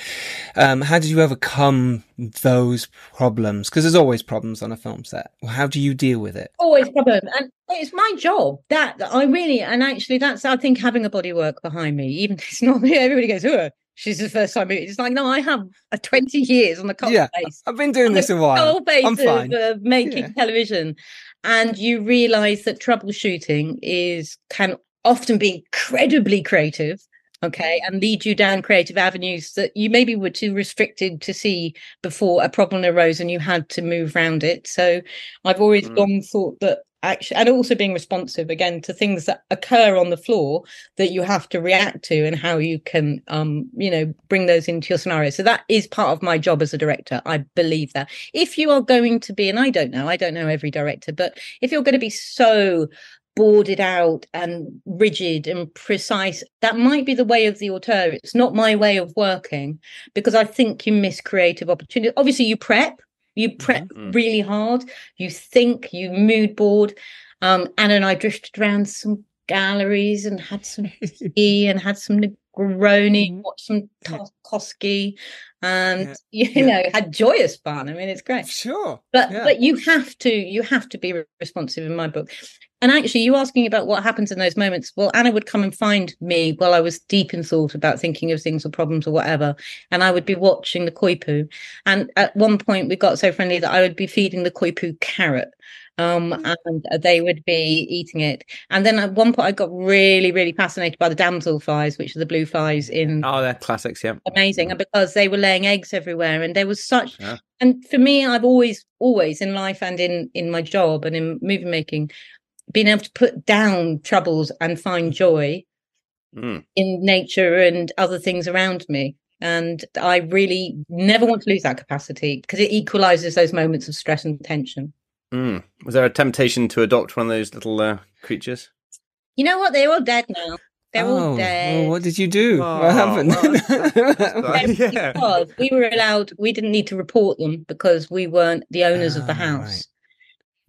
um, how did you overcome those problems? Because there's always problems on a film set. How do you deal with it? always problem and it's my job that, i really and actually that's i think having a body work behind me even it's not everybody goes oh she's the first time it's like no i have a 20 years on the cold Yeah, face I've been doing this a while. cold face I'm fine. of uh, making Yeah. television and you realize that troubleshooting is can often be incredibly creative okay and lead you down creative avenues that you maybe were too restricted to see before a problem arose and you had to move around it so i've always Mm. long thought that actually and also being responsive again to things that occur on the floor that you have to react to and how you can um you know bring those into your scenario. So that is part of my job as a director. I believe that. If you are going to be and i don't know i don't know every director but if you're going to be so boarded out and rigid and precise that might be the way of the auteur. It's not my way of working because i think you miss creative opportunity obviously you prep you prep Mhm. really hard you think you mood board. Um anna and i drifted around some galleries and had some tea and had some negroni watched some Tarkovsky and you know had joyous fun. I mean it's great. Sure. but Yeah. but you have to you have to be responsive in my book and actually you asking about what happens in those moments well anna would come and find me while i was deep in thought about thinking of things or problems or whatever and i would be watching the Koi Pou and at one point we got so friendly that i would be feeding the Koi Pou carrot um and they would be eating it and then at one point i got really really fascinated by the damsel flies which are the blue flies in Oh, they're classics. Yeah. amazing and because they were laying eggs everywhere and there was such Yeah. and for me i've always always in life and in in my job and in movie making been able to put down troubles and find joy Mm. in nature and other things around me and i really never want to lose that capacity because it equalizes those moments of stress and tension Mm. Was there a temptation to adopt one of those little uh, creatures? you know what they're all dead now they're oh, all dead well, what did you do? Oh, what happened? well, yeah. because we were allowed we didn't need to report them because we weren't the owners of the Ah, house right.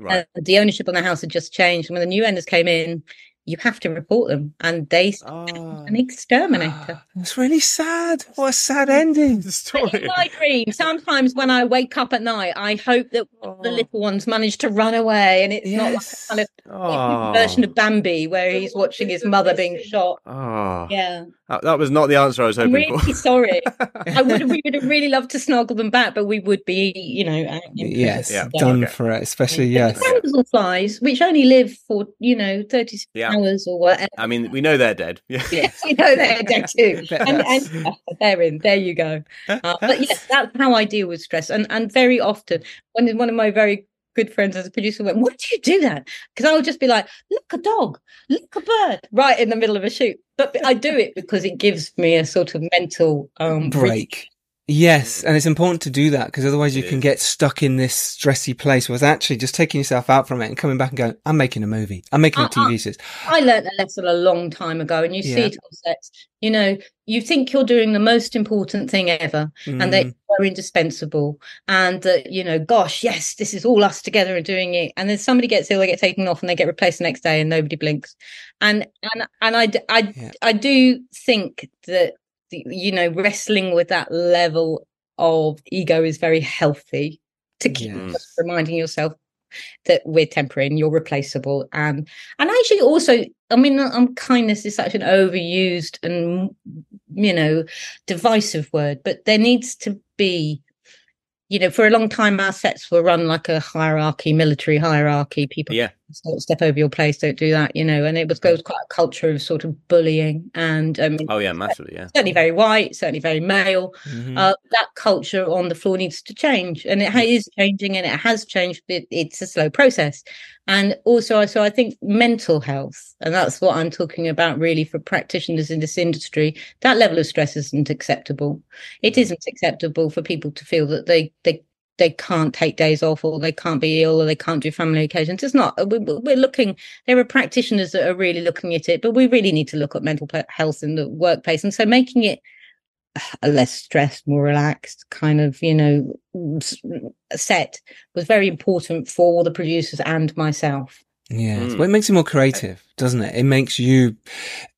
Right. Uh, the ownership on the house had just changed. And when the new owners came in, you have to report them, and they oh. an exterminator. It's really sad. What a sad ending. The story. In my dream, sometimes when I wake up at night, I hope that oh. the little ones manage to run away, and it's yes. not like a kind of oh. version of Bambi where he's watching his mother being shot. Oh. Yeah. That, that, was not the answer I was hoping I'm really for. sorry. I would we would have really loved to snuggle them back, but we would be, you know, yes, yeah. done okay. for it. Especially yes, flies, which only live for you know thirty yeah. hours or whatever. I mean, we know they're dead. Yeah, yes, we know they're dead too. and, and uh, they're in. There you go. Uh, but yes, that's how I deal with stress, and and very often when one of my very good friends as a producer went, Why do you do that? Because I would just be like, Look, a dog, look, a bird, right in the middle of a shoot. But I do it because it gives me a sort of mental um, break. Yes, and it's important to do that because otherwise you can get stuck in this stressy place. Was actually just taking yourself out from it and coming back and going, "I'm making a movie. I'm making a TV series." I learned a lesson a long time ago, and you yeah. see it on sets. You know, you think you're doing the most important thing ever, mm. and that you're indispensable, and that you know, gosh, yes, this is all us together and doing it. And then somebody gets ill, they get taken off, and they get replaced the next day, and nobody blinks. And and and I I yeah. I do think that you know wrestling with that level of ego is very healthy to keep yes. reminding yourself that we're temporary and you're replaceable and and actually also i mean um, kindness is such an overused and you know divisive word but there needs to be you know, for a long time, our sets were run like a hierarchy, military hierarchy. People yeah. Step over your place, don't do that, you know. And it was, it was quite a culture of sort of bullying and um, oh yeah, massively, yeah, certainly very white, certainly very male. Mm-hmm. Uh, that culture on the floor needs to change, and it is changing, and it has changed. But it's a slow process, and also, so I think mental health, and that's what I'm talking about really for practitioners in this industry. That level of stress isn't acceptable. It mm. isn't acceptable for people to feel that they they they can't take days off or they can't be ill or they can't do family occasions. It's not. We're looking. There are practitioners that are really looking at it, but we really need to look at mental health in the workplace, and so making it a less stressed, more relaxed kind of, you know, set was very important for the producers and myself. Yeah, mm. well, it makes you more creative, doesn't it? It makes you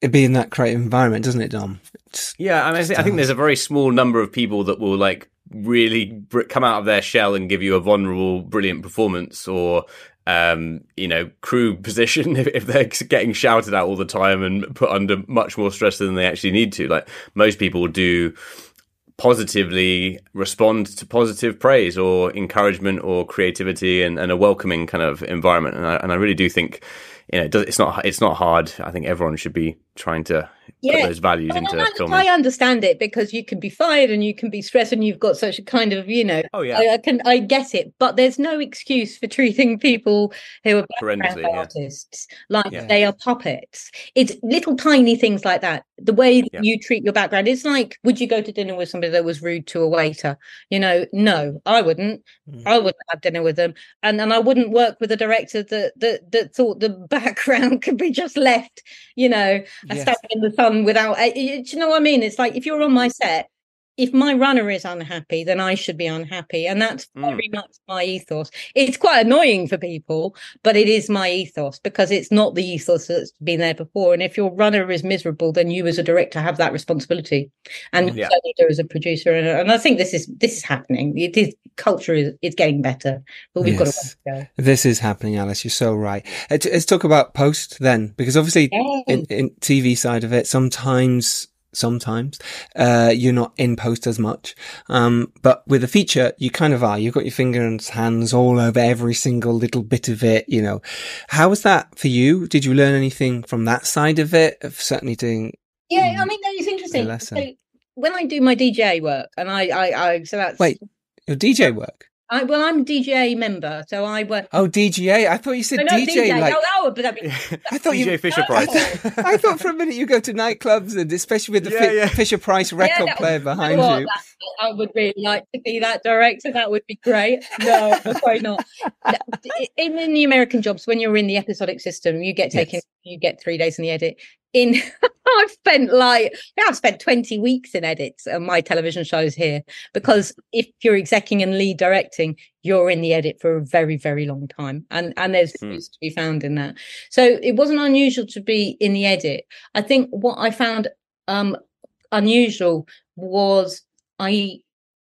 be in that creative environment, doesn't it, Dom? It's, yeah, I, mean, I, think, I think there's a very small number of people that will like really come out of their shell and give you a vulnerable, brilliant performance, or um, you know, crew position if, if, they're getting shouted at all the time and put under much more stress than they actually need to. Like most people do positively respond to positive praise or encouragement or creativity and, and a welcoming kind of environment. And I, and I really do think you know, it's not it's not hard. I think everyone should be trying to yeah. put those values well, into I, filming. I understand it because you can be fired and you can be stressed and you've got such a kind of, you know. Oh yeah, I, I can I get it, but there's no excuse for treating people who are yeah. artists like yeah. they are puppets. It's little tiny things like that. The way that you treat your background. It's like, would you go to dinner with somebody that was rude to a waiter? You know, no, I wouldn't. Mm. I wouldn't have dinner with them, and and I wouldn't work with a director that that that thought the background could be just left, you know, yes. standing in the sun without. Uh, you know what I mean? It's like if you're on my set if my runner is unhappy, then I should be unhappy. And that's mm. very mm. much my ethos. It's quite annoying for people, but it is my ethos because it's not the ethos that's been there before. And if your runner is miserable, then you as a director have that responsibility. And yeah. so as a producer. And, and, I think this is this is happening. It is culture is, is getting better, but we've yes. got to go. This is happening, Alice. You're so right. Let's talk about post then, because obviously in, in TV side of it, sometimes sometimes. Uh, you're not in post as much. Um, but with a feature, you kind of are. You've got your fingers, and hands all over every single little bit of it, you know. How was that for you? Did you learn anything from that side of it? Of certainly doing. Yeah, I mean, it's interesting. So when I do my DJ work, and I, I, I so that's. Wait, your DJ work? I, well, I'm a DGA member, so I work. Oh, DGA! I thought you said no, DJ. DJ. Like, oh, oh, but I, mean, I thought DJ you, Fisher Price. I thought for a minute you go to nightclubs and especially with the yeah, yeah. Fisher Price record yeah, player behind you. That, I would really like to be that director. That would be great. No, probably not. In the American jobs, when you're in the episodic system, you get taken. Yes. You get three days in the edit in I've spent like I've spent 20 weeks in edits on my television shows here because if you're executing and lead directing, you're in the edit for a very, very long time. And and there's mm. to be found in that. So it wasn't unusual to be in the edit. I think what I found um unusual was I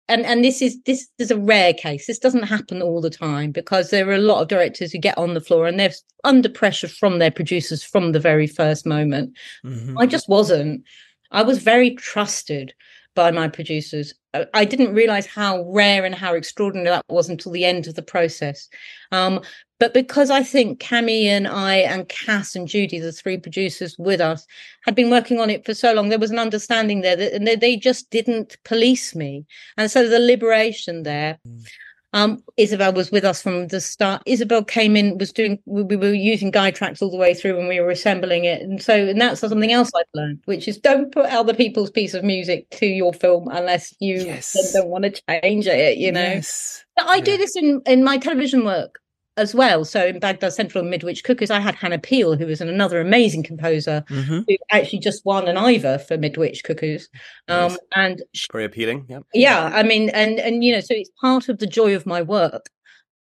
and and this is this is a rare case. This doesn't happen all the time because there are a lot of directors who get on the floor and they're under pressure from their producers from the very first moment. Mm-hmm. I just wasn't. I was very trusted by my producers. I didn't realize how rare and how extraordinary that was until the end of the process. Um, but because I think Cami and I and Cass and Judy, the three producers with us, had been working on it for so long, there was an understanding there that and they, just didn't police me. And so the liberation there. Mm. Um, Isobel was with us from the start. Isobel came in, was doing, we, we, were using guide tracks all the way through when we were assembling it. And so, and that's something else I've learned, which is don't put other people's piece of music to your film unless you yes. don't want to change it, you know? Yes. I do this in, in my television work as well. So in Baghdad Central and Midwich Cuckoos, I had Hannah Peel, who was another amazing composer, mm-hmm. who actually just won an Ivor for Midwich Cuckoos. Um, nice. And very appealing. Yeah. Yeah. I mean, and and you know, so it's part of the joy of my work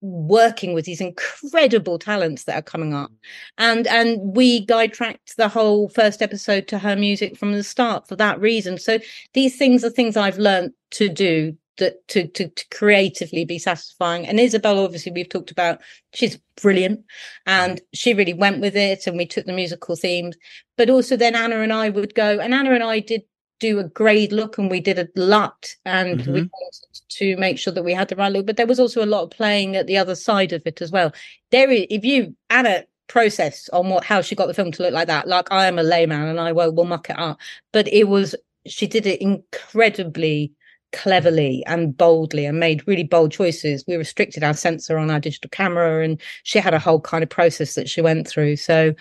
working with these incredible talents that are coming up and and we guide tracked the whole first episode to her music from the start for that reason so these things are things i've learned to do that to, to to creatively be satisfying. And Isobel, obviously, we've talked about. She's brilliant, and she really went with it. And we took the musical themes, but also then Anna and I would go, and Anna and I did do a grade look, and we did a lot, and mm-hmm. we wanted to make sure that we had the right look. But there was also a lot of playing at the other side of it as well. There, if you Anna process on what how she got the film to look like that, like I am a layman and I will will muck it up, but it was she did it incredibly cleverly and boldly and made really bold choices. We restricted our sensor on our digital camera and she had a whole kind of process that she went through. So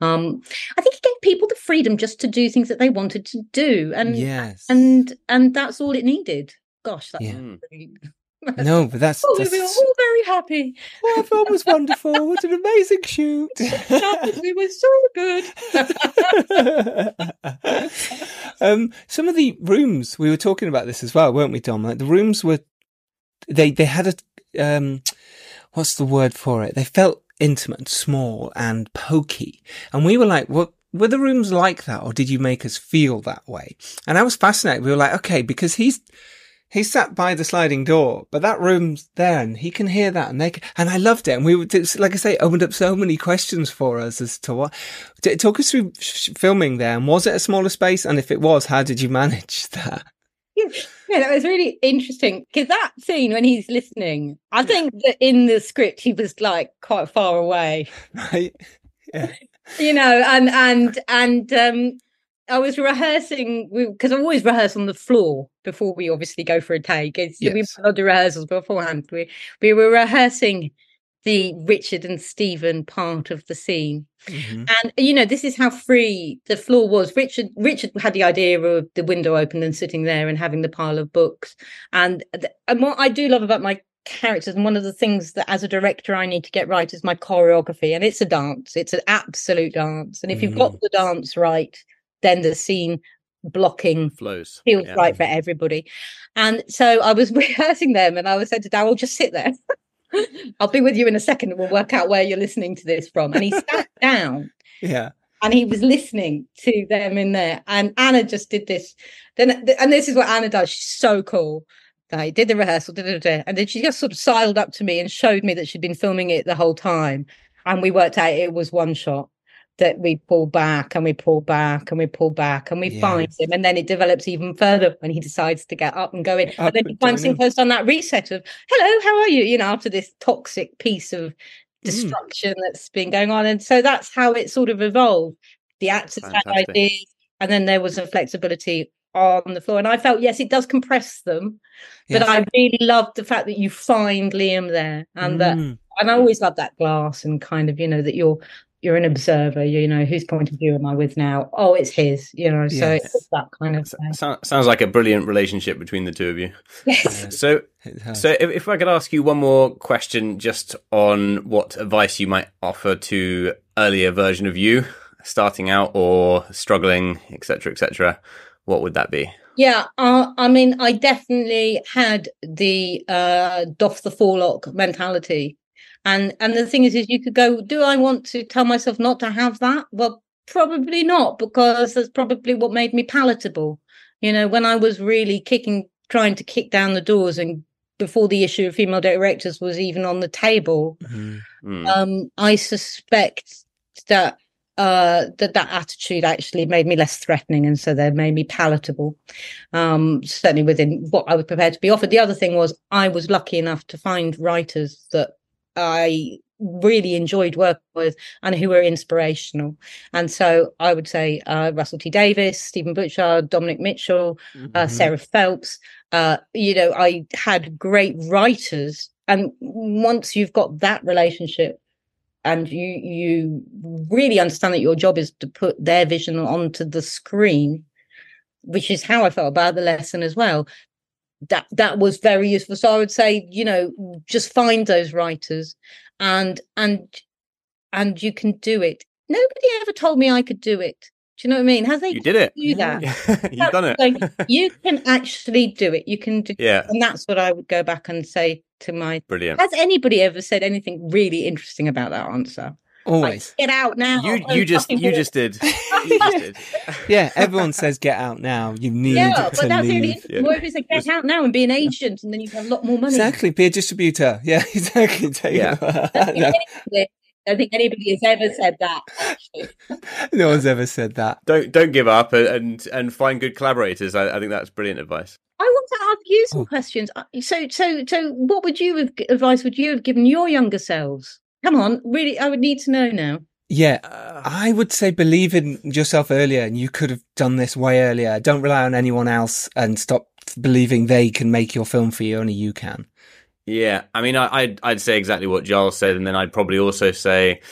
um I think it gave people the freedom just to do things that they wanted to do. And yes. and and that's all it needed. Gosh, that's yeah. really no, but that's, oh, that's... we were all very happy. Well, film was wonderful. What an amazing shoot! we were so good. um, some of the rooms we were talking about this as well, weren't we, Dom? Like the rooms were they they had a um, what's the word for it? They felt intimate, small, and pokey, and we were like, what? Were the rooms like that, or did you make us feel that way? And I was fascinated. We were like, okay, because he's he sat by the sliding door, but that room's there and he can hear that and they can, and I loved it. And we, would like I say, opened up so many questions for us as to what, talk us through filming there. And was it a smaller space? And if it was, how did you manage that? Yeah, that was really interesting because that scene when he's listening, I think that in the script he was like quite far away, right? Yeah. you know, and and and um, I was rehearsing because I always rehearse on the floor before we obviously go for a take. It's, yes. We had the rehearsals beforehand. We we were rehearsing the Richard and Stephen part of the scene, mm-hmm. and you know this is how free the floor was. Richard Richard had the idea of the window open and sitting there and having the pile of books, and and what I do love about my characters and one of the things that as a director I need to get right is my choreography and it's a dance it's an absolute dance and if you've got mm. the dance right then the scene blocking flows feels yeah. right for everybody. And so I was rehearsing them and I was said to Daryl, just sit there. I'll be with you in a second and we'll work out where you're listening to this from. And he sat down. Yeah. And he was listening to them in there. And Anna just did this. Then and this is what Anna does. She's so cool. I did the rehearsal, da, da, da, and then she just sort of sidled up to me and showed me that she'd been filming it the whole time. And we worked out it was one shot that we pull back and we pull back and we pull back and we yes. find him and then it develops even further when he decides to get up and go in up and then he finds him first on that reset of hello how are you you know after this toxic piece of mm. destruction mm. that's been going on and so that's how it sort of evolved the actors Fantastic. had ideas and then there was a flexibility on the floor and i felt yes it does compress them yes. but i really loved the fact that you find liam there and mm. that and I always love that glass and kind of, you know, that you're you're an observer you know whose point of view am i with now oh it's his you know so yes. it's that kind of so, sounds like a brilliant relationship between the two of you yes so so if, if i could ask you one more question just on what advice you might offer to earlier version of you starting out or struggling, etc., etc., what would that be? Yeah, uh, I mean, I definitely had the uh, doff the forelock mentality, and and the thing is, is you could go, do I want to tell myself not to have that? Well, probably not, because that's probably what made me palatable. You know, when I was really kicking, trying to kick down the doors, and before the issue of female directors was even on the table, Mm-hmm. um, I suspect that uh, that that attitude actually made me less threatening, and so they made me palatable. Um, certainly within what I was prepared to be offered. The other thing was I was lucky enough to find writers that I really enjoyed working with and who were inspirational. And so I would say uh, Russell T Davies, Stephen Butchard, Dominic Mitchell, uh, Sarah Phelps. Uh, you know, I had great writers, and once you've got that relationship and you you really understand that your job is to put their vision onto the screen which is how i felt about the lesson as well that that was very useful so i would say you know just find those writers and and and you can do it nobody ever told me i could do it do you know what i mean has they You did it. do that You've done it. Like, you can actually do it you can do Yeah. and that's what i would go back and say to my Brilliant. has anybody ever said anything really interesting about that answer Always. get out now You Oh, you just you just did. You just did. Yeah, everyone says get out now. You need yeah to but that's the only leave. Yeah. what if it's like get out now and be an agent and then you have a lot more money Exactly, be a distributor. Yeah, exactly. Take Yeah. over. I don't think no, anybody- I don't think anybody has ever said that actually no one's ever said that. Don't don't give up and and, and find good collaborators. I, I think that's brilliant advice. I want to ask you Oh. some questions. Uh, So, so, so, what would you have advice would you have given your younger selves? Come on, really, I would need to know now. Yeah, Uh, I would say believe in yourself earlier, and you could have done this way earlier. Don't rely on anyone else, and stop believing they can make your film for you. Only you can. Yeah, I mean, I, I'd I'd say exactly what Giles said, and then I'd probably also say,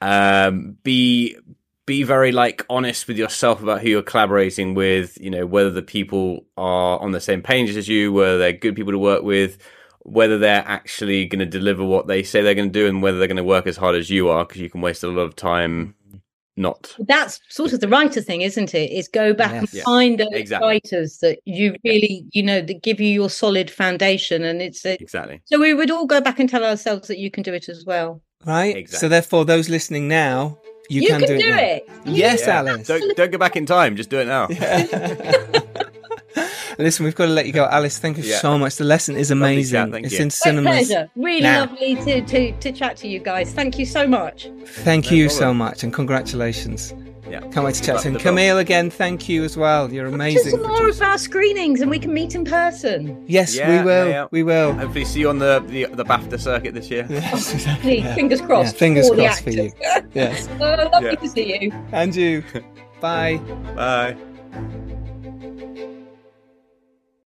um, be be very like honest with yourself about who you're collaborating with. You know, whether the people are on the same page as you, whether they're good people to work with, whether they're actually going to deliver what they say they're going to do, and whether they're going to work as hard as you are, because you can waste a lot of time not. That's sort of the writer thing, isn't it? Is go back Yes. and Yeah, find those exactly. writers that you really, you know, that give you your solid foundation, and it's a, Exactly. so we would all go back and tell ourselves that you can do it as well. Right. exactly. So therefore, those listening now, you, You, can, can, do, do now. it. Yes, Yeah. Alice. Don't don't go back in time. Just do it now. Listen, we've got to let you go, Alice. Thank you Yeah. so much. The lesson is amazing. chat, thank it's you. in Great cinemas. pleasure. Really now. lovely to, to to chat to you guys. Thank you so much. Thank No you so much, and congratulations. Yeah. Can't wait to chat luck soon. with the film. Camille, again, thank you as well. You're Just amazing. some more of our screenings, and we can meet in person. Yes, Yeah, we will. yeah, yeah. We will. Hopefully, see you on the the, the BAFTA circuit this year. Yes, oh, exactly. Hey, Fingers crossed. Yeah, fingers for the crossed for you. Yes. Oh, lovely Yeah. to see you. And you. Bye. Bye.